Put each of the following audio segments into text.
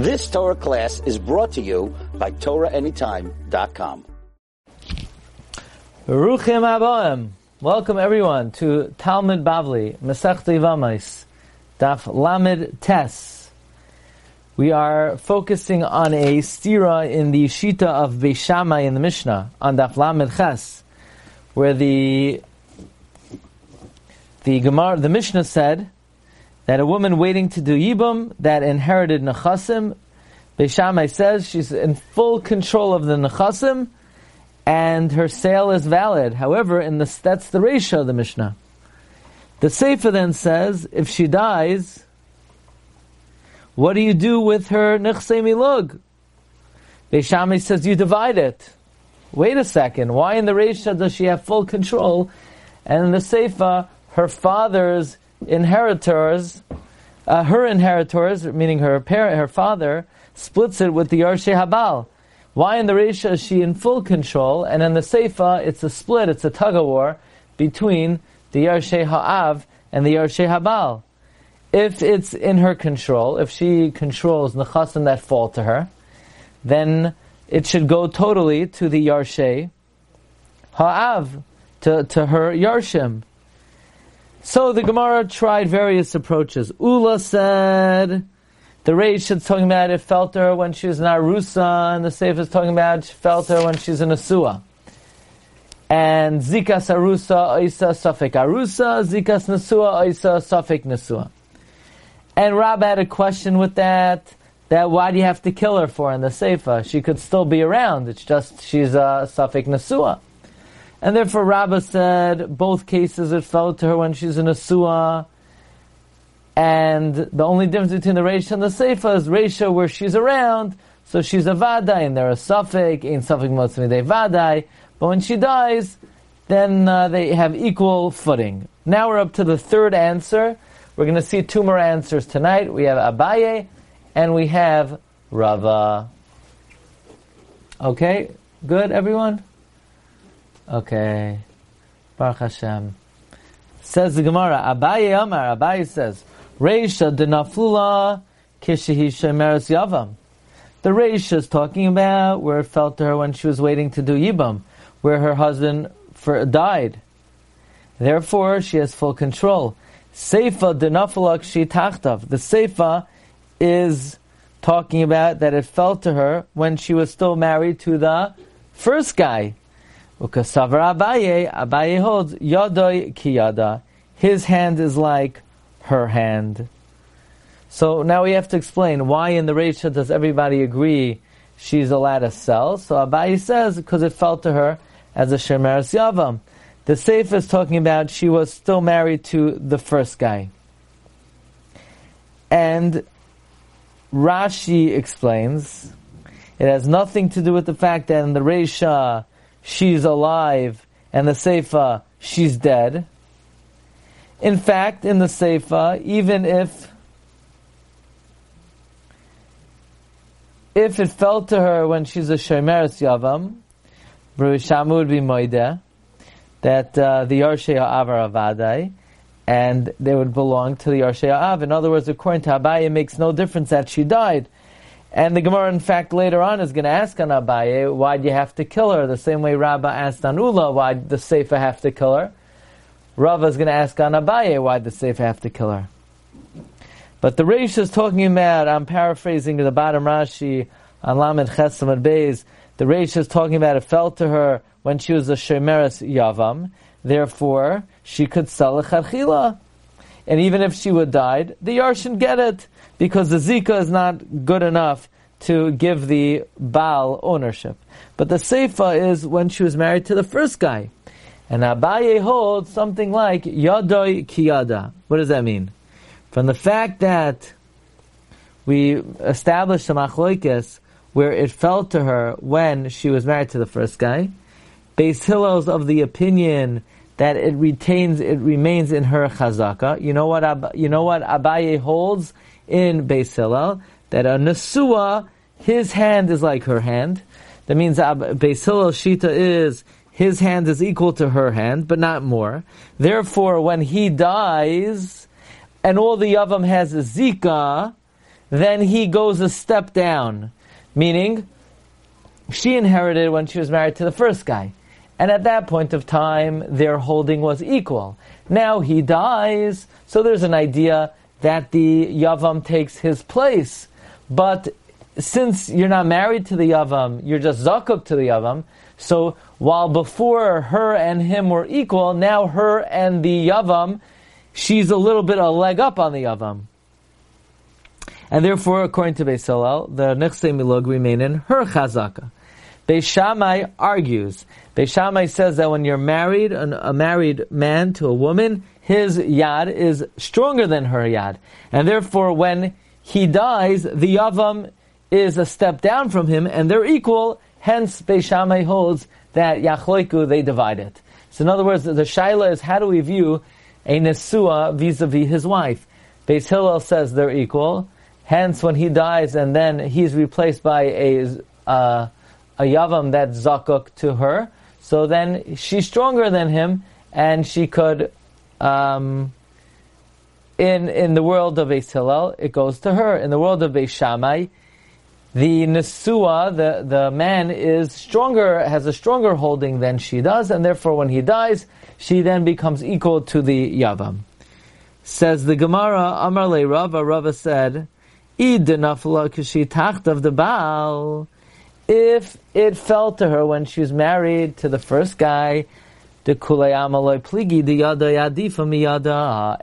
This Torah class is brought to you by TorahAnytime.com. Baruchim Aboim. Welcome everyone to Talmud Bavli, Masechta Yevamos, Daf Lamed Tes. We are focusing on a stira in the Shita of Beishamai in the Mishnah, on Daf Lamed Ches, where the the Gemara, the Mishnah said that a woman waiting to do Yibam that inherited Nechasim, Beishamai says she's in full control of the Nechasim, and her sale is valid. However, in the, that's the Reisha of the Mishnah. The Seifa then says, if she dies, what do you do with her Nechse Milug? Beishami says you divide it. Wait a second, why in the Reisha does she have full control? And in the Seifa, her father's inheritors, uh, her inheritors, meaning her parent, her father, splits it with the Yarshe Habal. Why in the Resha is she in full control, and in the Seifa it's a split, it's a tug of war between the Yarshe Ha'av and the Yarshe Habal. If it's in her control, if she controls the chasim that fall to her, then it should go totally to the Yarshe Ha'av, to, to her Yarshim. So the Gemara tried various approaches. Ula said, the Reish is talking about it felt her when she was in Arusa, and the Seifa is talking about it felt her when she's in Asua. And Zikas Arusa, Isa Safik Arusa, Zikas Nasua, Isa Safik Nasua. And Rab had a question with that, that why do you have to kill her for in the Seifa? She could still be around, it's just she's a Safik Nasua. And therefore Rabbah said both cases it fell to her when she's in a suah. and the only difference between the Reisha and the Seifa is Reisha where she's around, so she's a Vadai, and they're a Safek, in Safek Motzmi Vadai, but when she dies, then uh, they have equal footing. Now we're up to the third answer. We're going to see two more answers tonight. We have Abaye, and we have Rava. Okay, good, everyone? Okay. Baruch Hashem. Says the Gemara, Abaye Amar, Abaye says, Reisha denaflula kishihi shemeres yavam. The Reisha is talking about where it fell to her when she was waiting to do Yibam, where her husband for, died. Therefore, she has full control. Seifa denaflula kshi tachtav. The Seifa is talking about that it fell to her when she was still married to the first guy. Ukasavar Abaye, Abaye holds Yadoi Kiyada. His hand is like her hand. So now we have to explain why in the Reisha does everybody agree she's allowed to sell. So Abaye says because it fell to her as a Shemeres Yavam. The Seifa is talking about she was still married to the first guy. And Rashi explains it has nothing to do with the fact that in the Reisha she's alive and the Seifa, she's dead. In fact, in the Seifa, even if if it fell to her when she's a Shemeres Yavam, Shamu would be Moide, that uh, the Yarshe Avar Avadai, and they would belong to the Yarshe Av. In other words, according to Abaye, it makes no difference that she died. And the Gemara, in fact, later on is going to ask on Abaye, why do you have to kill her? The same way Rabbah asked on Ula, why the Seifa have to kill her? Rava is going to ask on Abaye why the Seifa have to kill her. But the Reish is talking about, I'm paraphrasing to the bottom Rashi on Lamed Chesamad Beis, the Reish is talking about it fell to her when she was a Shemeres Yavam, therefore she could sell a Charchila. And even if she would died, the Yarshin get it, because the Zika is not good enough to give the Baal ownership. But the Seifa is when she was married to the first guy. And Abaye holds something like Yadoi Kiyada. What does that mean? From the fact that we established the machloikis where it fell to her when she was married to the first guy, Beis Hillel's of the opinion that it retains, it remains in her chazaka. You know what? You know what Abaye holds in Beis Hillel that a nesua, his hand is like her hand. That means Beis Hillel's shita is his hand is equal to her hand, but not more. Therefore, when he dies, and all the Yavam has a Zika, then he goes a step down. Meaning, she inherited when she was married to the first guy. And at that point of time, their holding was equal. Now he dies, so there's an idea that the Yavam takes his place. But since you're not married to the Yavam, you're just Zakuk to the Yavam, so while before her and him were equal, now her and the Yavam, she's a little bit a leg up on the Yavam. And therefore, according to Beis Hillel, the Nechse Milog remain in her Chazaka. Beis Shammai argues. Beis Shammai says that when you're married, an, a married man to a woman, his yad is stronger than her yad. And therefore, when he dies, the Yavam is a step down from him, and they're equal, Hence, Beis Shammai holds that Yachloiku, they divide it. So in other words, the Shaila is how do we view a Nesua vis-a-vis his wife? Beis Hillel says they're equal. Hence, when he dies and then he's replaced by a, uh, a Yavam that's Zakuk to her, so then she's stronger than him and she could, um, in, in the world of Beis Hillel, it goes to her. In the world of Beis Shammai, the Nesua, the, the man is stronger, has a stronger holding than she does, and therefore when he dies, she then becomes equal to the Yavam. Says the Gemara, Amar le Rava, Rava said, Id tacht of the Baal. If it fell to her when she was married to the first guy,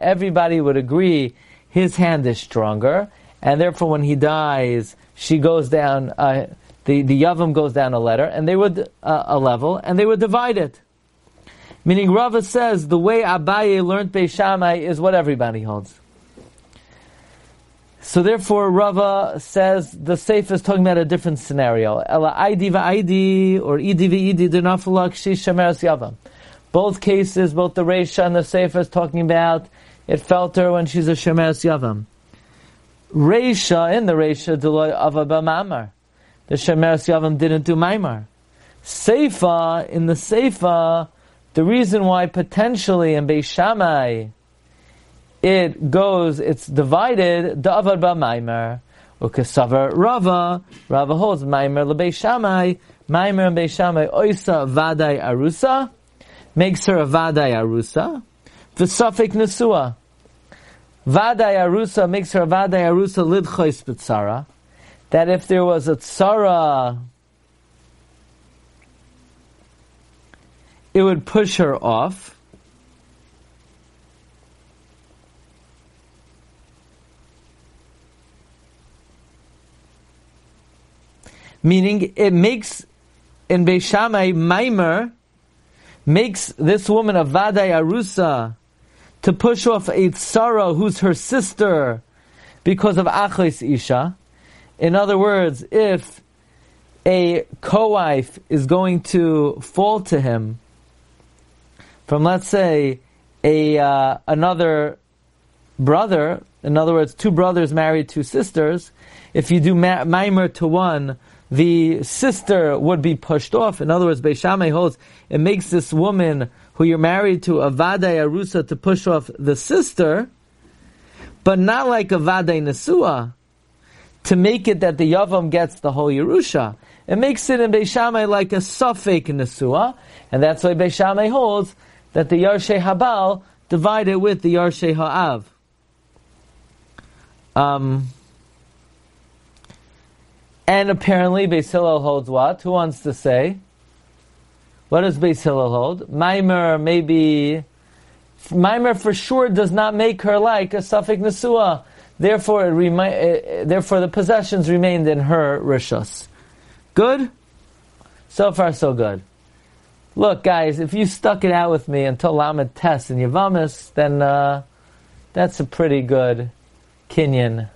everybody would agree his hand is stronger, and therefore when he dies, she goes down, uh, the, the Yavam goes down a letter, and they would, uh, a level, and they would divide it. Meaning Rava says the way Abaye learned Beis Shammai is what everybody holds. So therefore Rava says the Seifa is talking about a different scenario. Ela Aidi va'aidi, or Idi v'idi Yavam. Both cases, both the Reisha and the Seifa is talking about it felt her when she's a Shemeres Yavam. Reisha, in the Reisha, Deloy Avaba Mamar. The Shemeres Yavam didn't do Maimar. Seifa, in the Seifa, the reason why potentially in Beis Shammai it goes, it's divided, Da'avad Ba Maimar. Ukesavar Rava, Rava holds Maimer LeBeis Shammai, Maimer and Beis Oisa Vadai Arusa, makes her a Vadai Arusa, V'safik Nesua. Vadai Arusa makes her Vadai Arusa lidchois b'tzara. That if there was a tzara, it would push her off. Meaning, it makes in Beishamai Maimer makes this woman a Vadai Arusa to push off a tzara who's her sister because of achlis isha. In other words, if a co-wife is going to fall to him from, let's say, a uh, another brother, in other words, two brothers married two sisters, if you do ma- maimer to one, the sister would be pushed off. In other words, Beis Shammai holds it makes this woman who you're married to, a Vadai Arusa, to push off the sister, but not like a Vadai Nesua, to make it that the Yavam gets the whole Yerusha. It makes it in Beishamai like a Safek Nesua, and that's why Beishamai holds that the Yarshe Habal divided with the Yarshe Ha'av. Um, and apparently Beis Hillel holds what? Who wants to say? What does Beis Hillel hold? Maimer maybe Maimer for sure does not make her like a Safik Nesua. Therefore, it remi- uh, therefore the possessions remained in her rishos. Good? So far, so good. Look, guys, if you stuck it out with me until Lamed Tes and Yavamis, then uh, that's a pretty good kinyan.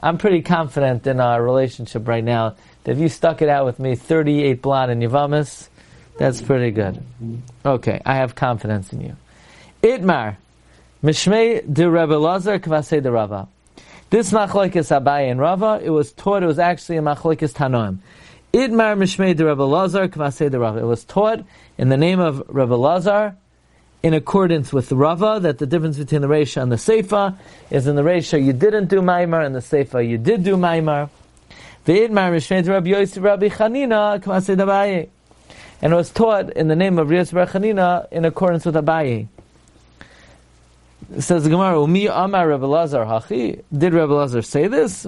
I'm pretty confident in our relationship right now that if you stuck it out with me 38 blot and Yavamis, that's pretty good. Okay, I have confidence in you. Itmar, Mishmei de Rebbe Lazar Kvasei de Rava. This machlekes Abaye and Rava, it was taught, it was actually a machlekes Tanoim. Itmar Mishmei de Rebbe Lazar Kvasei de Rava. It was taught in the name of Rebbe Lazar in accordance with the Rava that the difference between the Reisha and the Seifa is in the Reisha you didn't do Maimar and the Seifa you did do Maimar. And it was taught in the name of Rios Bar Chanina in accordance with Abaye. says the Gemara, Umi Amar Rebbe Lazar Hachi. Did Rebbe Lazar say this?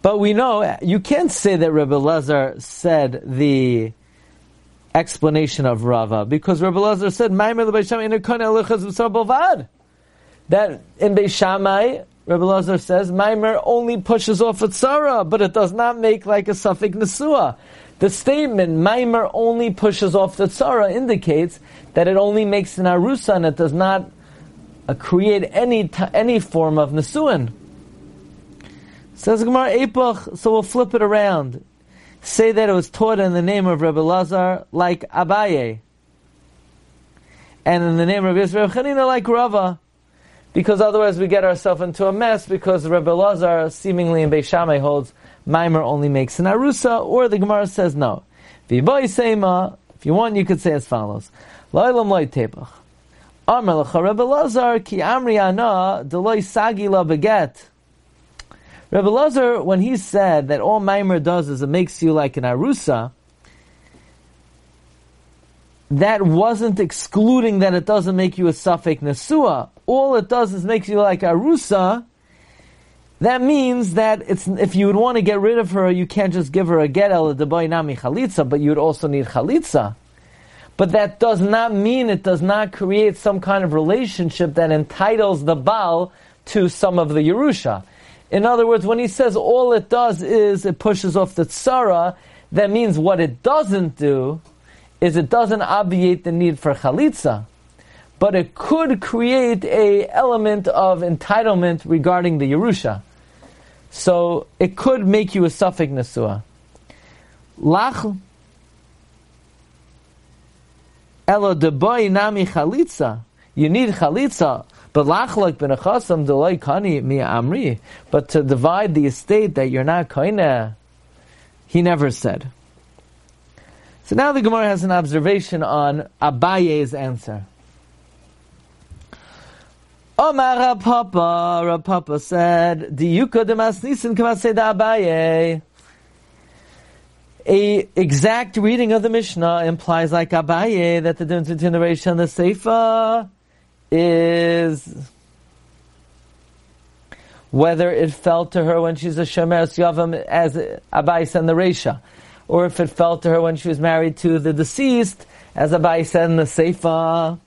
But we know, you can't say that Rebbe Lazar said the explanation of Rava, because Rabbi Lazar said, that in Beishamai, Rabbi Lazar says, Maimer only pushes off a tzara, but it does not make like a safek nesua. The statement, Maimer only pushes off the tzara, indicates that it only makes an arusa and it does not uh, create any, t- any form of nesuin. Says Gemara Epoch, so we'll flip it around. Say that it was taught in the name of Rabbi Lazar, like Abaye. And in the name of Yisrael Chanina, like Rava. Because otherwise we get ourselves into a mess because Rabbi Lazar, seemingly in Beishamai, holds Maimer only makes an Arusa, or the Gemara says no. If you want, you could say as follows. Amr Rebbe Lazar ki amri ana deloy sagi la beget. Rebbe Lazar, when he said that all Maimer does is it makes you like an Arusa, that wasn't excluding that it doesn't make you a safek Nesua. All it does is makes you like Arusa. That means that it's, if you would want to get rid of her, you can't just give her a get el nami chalitza, but you would also need chalitza. But that does not mean it does not create some kind of relationship that entitles the Baal to some of the Yerusha. In other words, when he says all it does is it pushes off the tzara, that means what it doesn't do is it doesn't obviate the need for chalitza, but it could create a element of entitlement regarding the Yerusha. So it could make you a safek nesua. Lach Elo deboy nami chalitza. You need chalitza. But lachlak ben achasam delay kani mi amri. But to divide the estate that you're not koine, he never said. So now the Gemara has an observation on Abaye's answer. Omar Papa, Rav Papa said, "Diyuka demas nisin kavaseda Abaye." A exact reading of the Mishnah implies, like Abaye, that the difference between the Reish and the is whether it fell to her when she's a Shemer Yavam as Abaye said in the Reisha, or if it fell to her when she was married to the deceased, as Abaye said in the Seifa.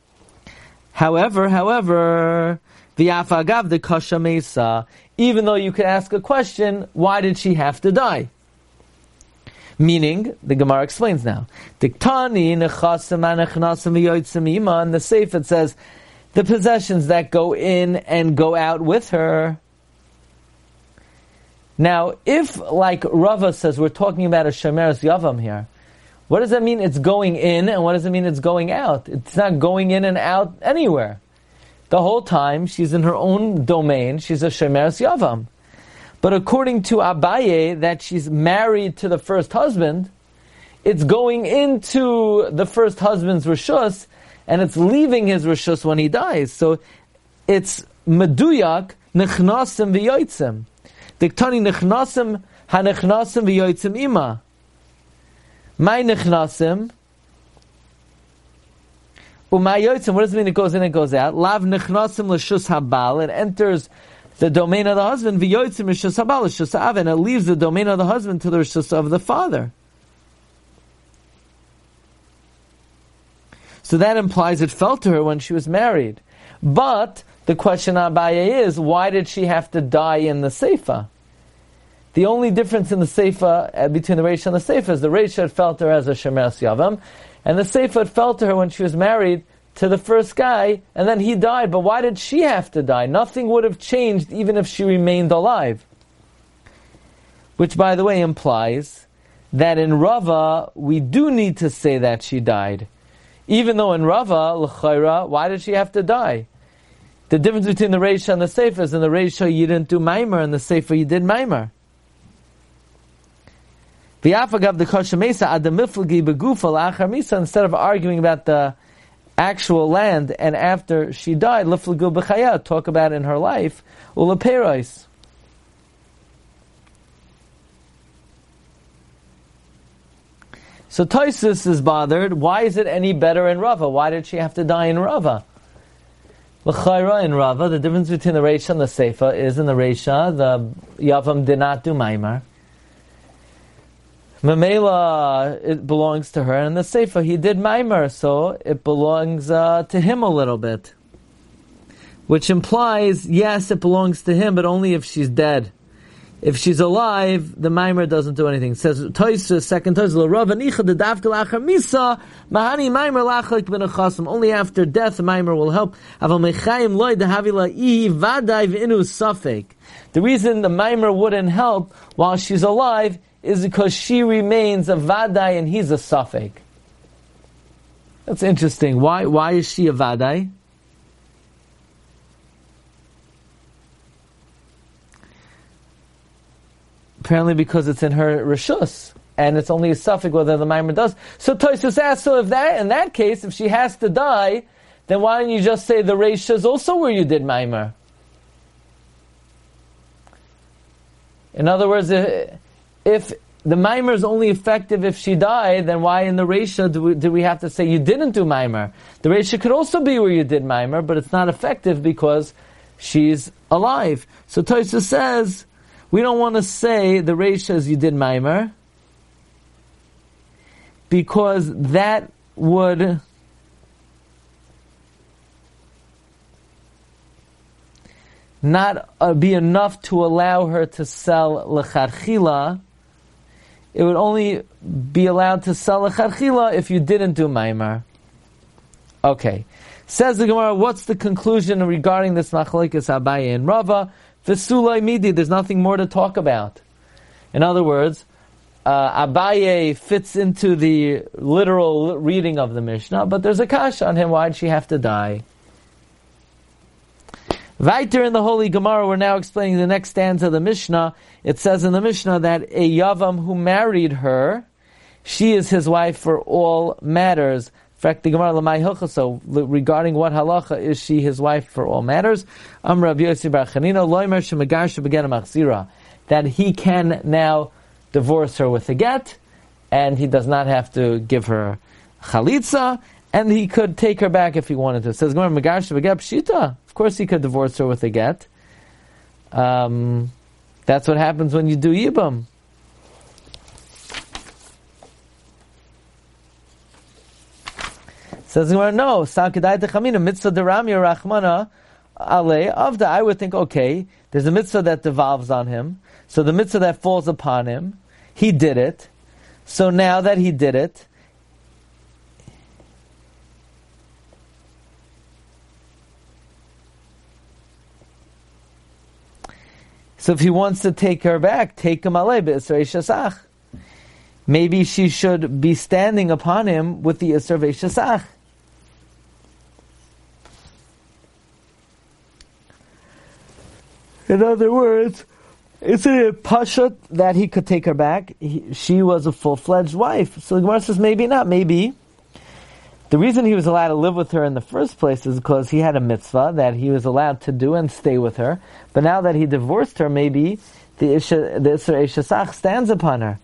However, however, the Afagav, the Kasha Mesa, even though you could ask a question, why did she have to die? Meaning, the Gemara explains now. Diktani nechasim. The Seif it says, the possessions that go in and go out with her. Now, if, like Rava says, we're talking about a Shemeres Yavam here, what does that mean it's going in, and what does it mean it's going out? It's not going in and out anywhere. The whole time, she's in her own domain, she's a Shemeres Yavam. But according to Abaye, that she's married to the first husband, it's going into the first husband's rishus, and it's leaving his rishus when he dies. So it's meduyak nechnasim v'yotzim. Diktani nechnasim hanechnasim v'yotzim ima. My nechnasim. Umayotzim, what does it mean it goes in and goes out? Lav nechnasim l'shus habal. It enters the domain of the husband, v'yotzim rishus habal, rishus av, and it leaves the domain of the husband to the rishus of the father. So that implies it fell to her when she was married. But the question Abaye is, why did she have to die in the Seifa? The only difference in the Seifa, uh, between the Reisha and the Seifa, is the Reisha fell to her as a Shemer Yavam, and the Seifa fell to her when she was married to the first guy, and then he died. But why did she have to die? Nothing would have changed even if she remained alive. Which, by the way, implies that in Rava, we do need to say that she died. Even though in Rava, l'chayra, why did she have to die? The difference between the Reisha and the Seifa is in the Reisha you didn't do Maimer, and the Seifa you did Maimer. Instead of arguing about the actual land, and after she died, talk about in her life, ulaperois. So Toisus is bothered. Why is it any better in Rava? Why did she have to die in Rava? L'chayra in Rava, the difference between the Reisha and the Seifa is in the Reisha, the Yavam did not do Maimar. Mamela, it belongs to her, and the Seifa, he did Maimar, so it belongs uh, to him a little bit. Which implies, yes, it belongs to him, but only if she's dead. If she's alive, the mimer doesn't do anything. It says Toisa, second Toisa, Rav Anicha the Dafka Lachar Misa Mahani Mimer Lachalik Ben. Only after death mimer will help. Aval Mechayim Loy. The reason the mimer wouldn't help while she's alive is because she remains a Vadai and he's a Safek. That's interesting. Why? Why is she a Vadai? Apparently because it's in her rishus, and it's only a safek whether the mimer does. So Toisus asks, so if that, in that case, if she has to die, then why don't you just say the reisha is also where you did mimer? In other words, if, if the mimer is only effective if she died, then why in the reisha do we, do we have to say you didn't do mimer? The reisha could also be where you did mimer, but it's not effective because she's alive. So Toisus says, we don't want to say the Reisha you did Maimer, because that would not uh, be enough to allow her to sell lecharchila. It would only be allowed to sell lecharchila if you didn't do Maimar. Okay. Says the Gemara, what's the conclusion regarding this machlekes Abaye and Rava? V'sulai midi, there's nothing more to talk about. In other words, uh, Abaye fits into the literal reading of the Mishnah, but there's a kash on him. Why did she have to die? Weiter in the Holy Gemara, we're now explaining the next stanza of the Mishnah. It says in the Mishnah that a Yavam who married her, she is his wife for all matters fact, the Gemara Lamai Hilcha, so regarding what halacha is she his wife for all matters, Am Rav Yossi Bar Chanina, Loimer Shemagar Machzira, that he can now divorce her with a get, and he does not have to give her chalitza, and he could take her back if he wanted to. Says Gemara Megar Shebeget Pshita. Of course, he could divorce her with a get. Um, that's what happens when you do yibam. Says Gemara, no, Sakadai Techamina, mitzvah derami rachmana ale avda. I would think, okay, there's a mitzvah that devolves on him, so the mitzvah that falls upon him, he did it. So now that he did it, So if he wants to take her back, take him alei. Maybe she should be standing upon him with the Isser shasach. In other words, isn't it Pashat that he could take her back? He, she was a full fledged wife. So the Gemara says maybe not, maybe. The reason he was allowed to live with her in the first place is because he had a mitzvah that he was allowed to do and stay with her. But now that he divorced her, maybe the Isha, the Isra Ishasach stands upon her.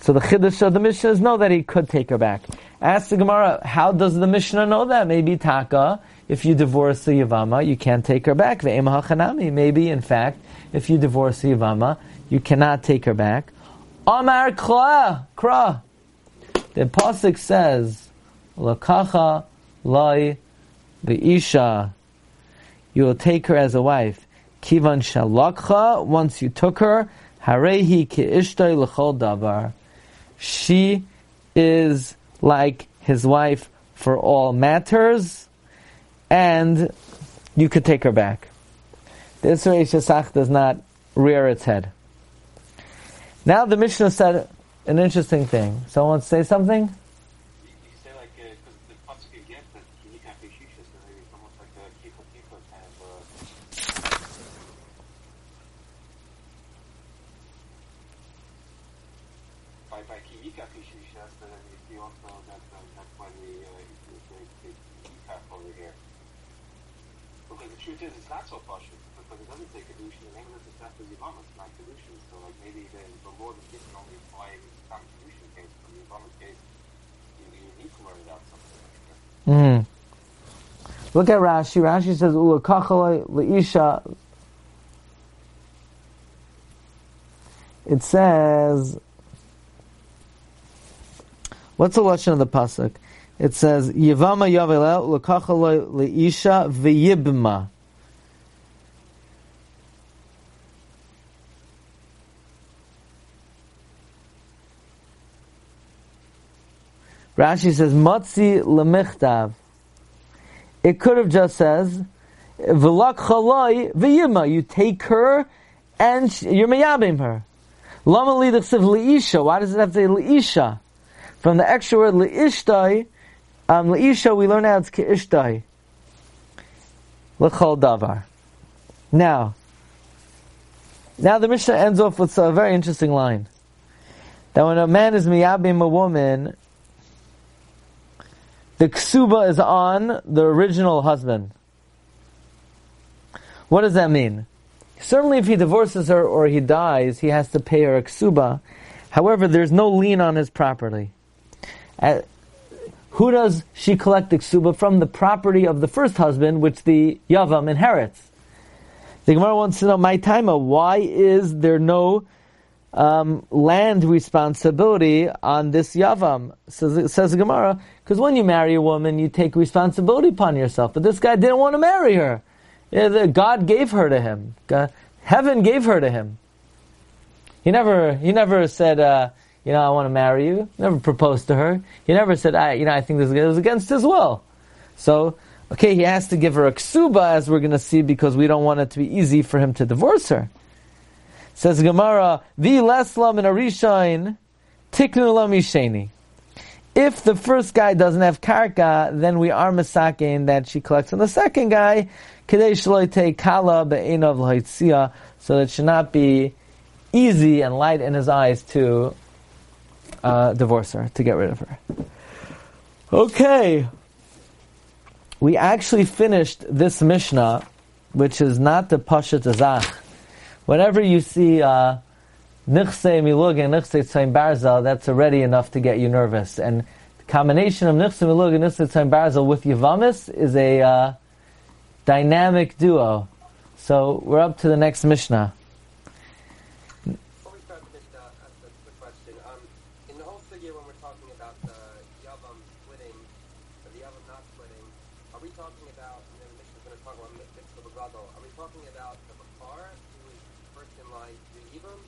So the Chiddush of the Mishnah is know that he could take her back. Ask the Gemara, how does the Mishnah know that? Maybe Taka if you divorce the Yavama, you can't take her back. Maybe, in fact, if you divorce the Yavama, you cannot take her back. Amar Kra, Kra. The Pasuk says, Lakacha the Isha. You will take her as a wife. Kivan Shalakcha, once you took her, Harehi Ki Ishtoi L'chol Davar. She is like his wife for all matters and you could take her back. The Isra does not rear its head. Now the Mishnah said an interesting thing. Someone say something? by Kiyika Kishishasta, then you see also that uh, that's why the, uh, the, the, the over here. Because is, it's not so partial, because it doesn't say Kedushin, the name of the stuff it's not Kedushin, so like maybe the, the Lord is given only the common case, but the Yavama's case, you, you need to learn about something. Mm. Look at Rashi. Rashi says, Ula "Ulakachalei leisha." It says, "What's the lesson of the pasuk?" It says, "Yivama yavelel ulakachalei leisha v'yibma." Rashi says, "Matzi lemichtav." It could have just says, "V'lak chaloi v'yima." You take her and you're meyabim her. Lama lidachsiv leisha. Why does it have to say leisha? From the extra word leishtai, um, leisha we learn how it's keishtai. L'chol davar. Now, now the Mishnah ends off with a very interesting line. That when a man is miyabim a woman, the ksuba is on the original husband. What does that mean? Certainly if he divorces her or he dies, he has to pay her a ksuba. However, there's no lien on his property. Uh, who does she collect the ksuba from? The property of the first husband, which the yavam inherits. The Gemara wants to know, my timer, why is there no um, land responsibility on this yavam? Says, says Gemara, because when you marry a woman, you take responsibility upon yourself. But this guy didn't want to marry her. God gave her to him. God, heaven gave her to him. He never, he never said, uh, you know, I want to marry you. Never proposed to her. He never said, I, you know, I think this is against his will. So, okay, he has to give her a ksuba, as we're going to see, because we don't want it to be easy for him to divorce her. Says Gemara, the leslam in a rishain, tiknu lamisheni. If the first guy doesn't have karka, then we are masakin that she collects on the second guy, kadei kala be'enov l'haitzia, so that it should not be easy and light in his eyes to uh, divorce her, to get rid of her. Okay. We actually finished this Mishnah, which is not the Pashat Azach. Whenever you see uh, Milug and Nichse Tzaim Barzel, that's already enough to get you nervous. And the combination of Nichse Milug and Nichse Tzaim Barzel with Yavamis is a uh, dynamic duo. So we're up to the next Mishnah. Before we start the Mishnah, ask a quick question. Um, in the whole figure, when we're talking about the Yavam splitting, or the Yavam not splitting, are we talking about, and then the Mishnah is going to talk about Mitzvah Gadol, are we talking about the Bechor, who is first in line to Yivam,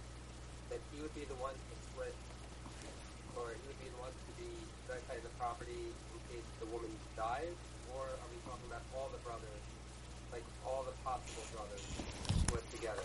that he would be the one to split, or he would be the one to be dedicated the property in case the woman dies, or are we talking about all the brothers, like all the possible brothers split together?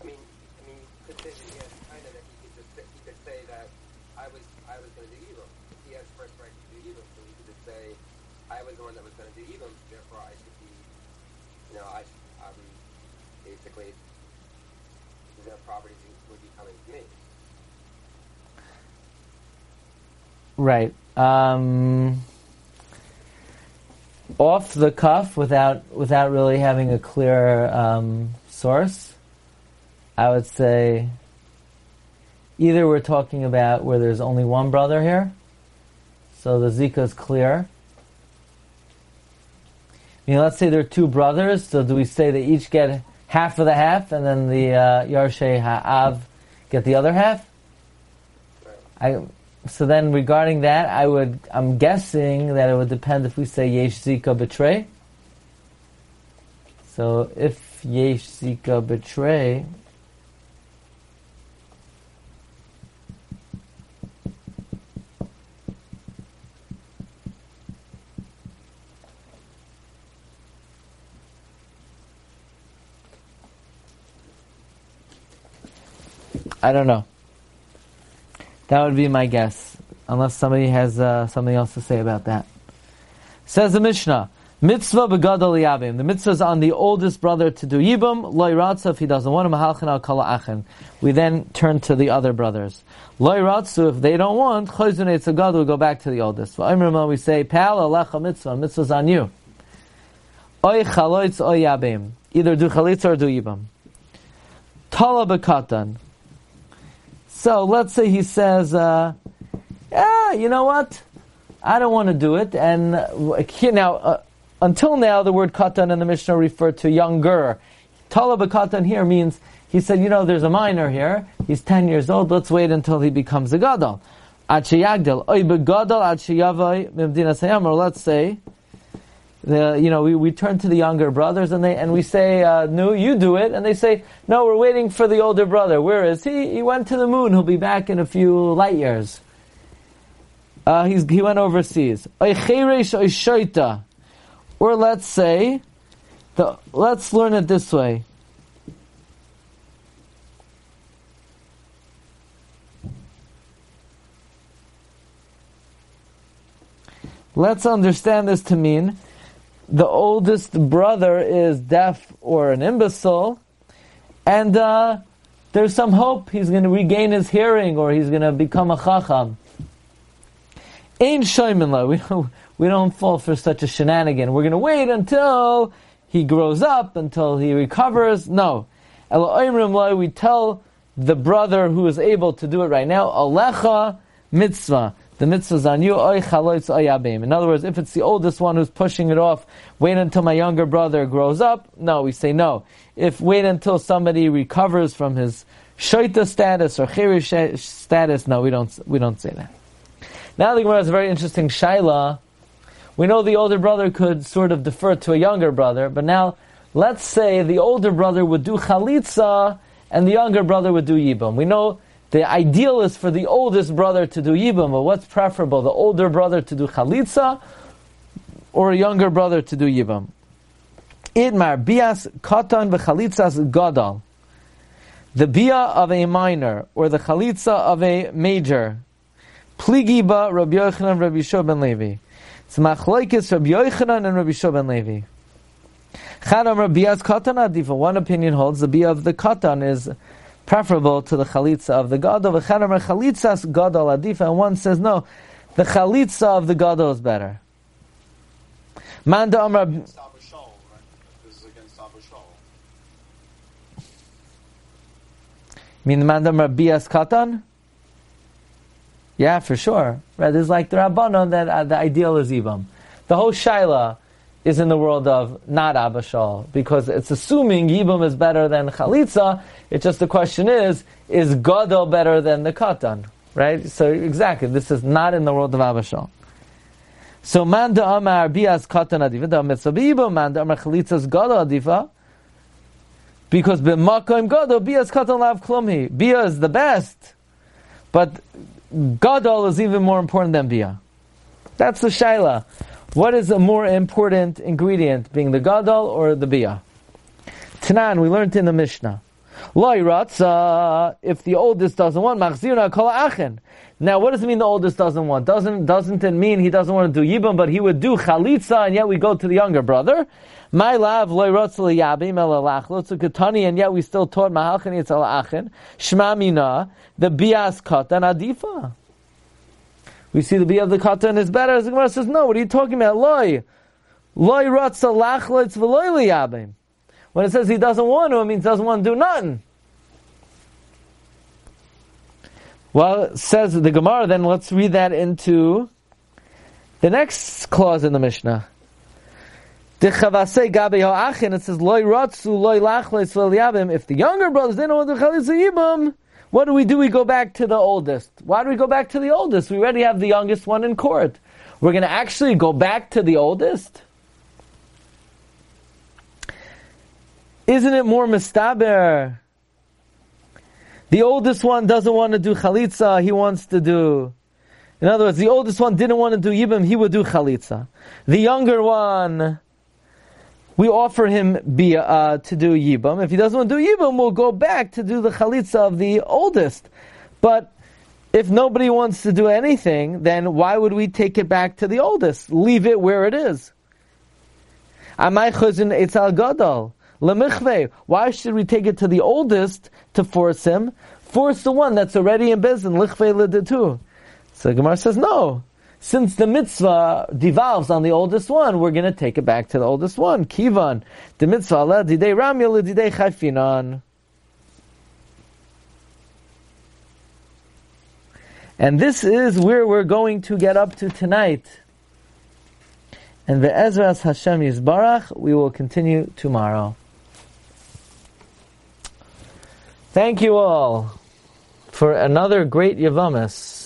I mean, I mean, you could say that he has kind of that he could just say, he could say that I was going to do. He has first right to do so he could just say I was the one that was going to do evil. Therefore, I should be, you know, I um, basically the properties would be coming to me. Right. Um, off the cuff, without without really having a clear um, source, I would say either we're talking about where there's only one brother here, so the Zika is clear. I mean, let's say there are two brothers, so do we say they each get half of the half, and then the uh, Yarshe Ha'av get the other half? I, so then regarding that, I would, I'm guessing that it would depend if we say Yesh Zika betray. So if Yesh Zika betray, I don't know. That would be my guess, unless somebody has uh, something else to say about that. Says the Mishnah, Mitzvah begadol yabim. The mitzvah is on the oldest brother to do yibum. Loy ratza if he doesn't want him. Halchin al kala achen. We then turn to the other brothers. Loy ratzu if they don't want. Chayzun etzagad we go back to the oldest. We say pal alecha mitzvah. Mitzvah's on you. Oy chaloitz oy yabim. Either do chalitza or do yibum. Tala bekatan. So let's say he says, uh, yeah, you know what? I don't want to do it. And uh, now, uh, until now, the word katan in the Mishnah referred to younger. Talab katan here means he said, you know, there's a minor here. He's ten years old. Let's wait until he becomes a gadol. Let's say, the, you know, we, we turn to the younger brothers and they and we say, uh, "No, you do it," and they say, "No, we're waiting for the older brother. Where is he? He went to the moon. He'll be back in a few light years." Uh, he's, he went overseas. Or let's say, the, let's learn it this way. Let's understand this to mean the oldest brother is deaf or an imbecile, and uh, there's some hope he's going to regain his hearing or he's going to become a chacham. Ain't shaymin We we don't fall for such a shenanigan. We're going to wait until he grows up, until he recovers. No. We tell the brother who is able to do it right now, Alecha mitzvah. The mitzvah is on you. In other words, if it's the oldest one who's pushing it off, wait until my younger brother grows up. No, we say no. If wait until somebody recovers from his shaita status or chirish status, no, we don't. We don't say that. Now the Gemara has a very interesting shaila. We know the older brother could sort of defer to a younger brother, but now let's say the older brother would do chalitza and the younger brother would do yibum. We know the ideal is for the oldest brother to do yibum, but what's preferable? The older brother to do chalitza or a younger brother to do yibum? Idmar bias katan v'chalitzas gadal. The bia of a minor or the chalitza of a major Pligi ba Rabbi Yochanan Rabbi Yishua ben Levi. It's machloikis Rabbi Yochanan and Rabbi Yishua ben Levi. Chadam Rabbi Katan Adifa. One opinion holds the bia of the Katan is preferable to the chalitza of the gadol. Chadam chalitzas gadol Adifa. And one says no, the chalitza of the gadol is better. Manda Amar. Mean the Mandam Rabbi Yaz Katan? Yeah, for sure. Right? It's like the Rabbanon that uh, the ideal is Ibam. The whole Shaila is in the world of not Abba Shaul, because it's assuming Yibam is better than Chalitza. It's just the question is, is Gadol better than the Katan? Right? So exactly, this is not in the world of Abba Shaul. So Manda Amar Bias Katan Adifa, the Mitzvah man da Amar Chalitza's Gadol Adifa, because B'makom Gadol, Bias Katan Lav Klumhi. Bia is the best, but Gadol is even more important than Bia. That's the Shaila. What is a more important ingredient, being the Gadol or the Bia? Tanan, we learned in the Mishnah. Loi ratza, if the oldest doesn't want, machzirna kol achen. Now, what does it mean the oldest doesn't want? Doesn't, doesn't it mean he doesn't want to do yibam, but he would do chalitza, and yet we go to the younger brother? My lav loy ratza liyabim el alachlot, katani, and yet we still taught mahalchani it's alachen. Shma mina, the bias katan adifa. We see the bia of the katan is better. As the Gemara says, no, what are you talking about? Loy. Loy ratza lachlot v'loy liyabim. When it says he doesn't want to, it means doesn't want to do nothing. Well, says the Gemara, then let's read that into the next clause in the Mishnah. It says, If the younger brothers didn't want to chalitza what do we do? We go back to the oldest. Why do we go back to the oldest? We already have the youngest one in court. We're going to actually go back to the oldest? Isn't it more mistaber? The oldest one doesn't want to do chalitza, he wants to do. In other words, the oldest one didn't want to do yibam, he would do chalitza. The younger one we offer him be, uh, to do Yibam. If he doesn't want to do Yibam, we'll go back to do the Chalitza of the oldest. But if nobody wants to do anything, then why would we take it back to the oldest? Leave it where it is. Amai chuzin etzal gadol. Lemichve. Why should we take it to the oldest to force him? Force the one that's already in bezin. Lichve ledetu. So Gemara says no. Since the mitzvah devolves on the oldest one, we're going to take it back to the oldest one. Kivan. The mitzvah didei ledidei chayfinan. And this is where we're going to get up to tonight. And the Ezra's Hashem Yisbarach, we will continue tomorrow. Thank you all for another great Yevamos.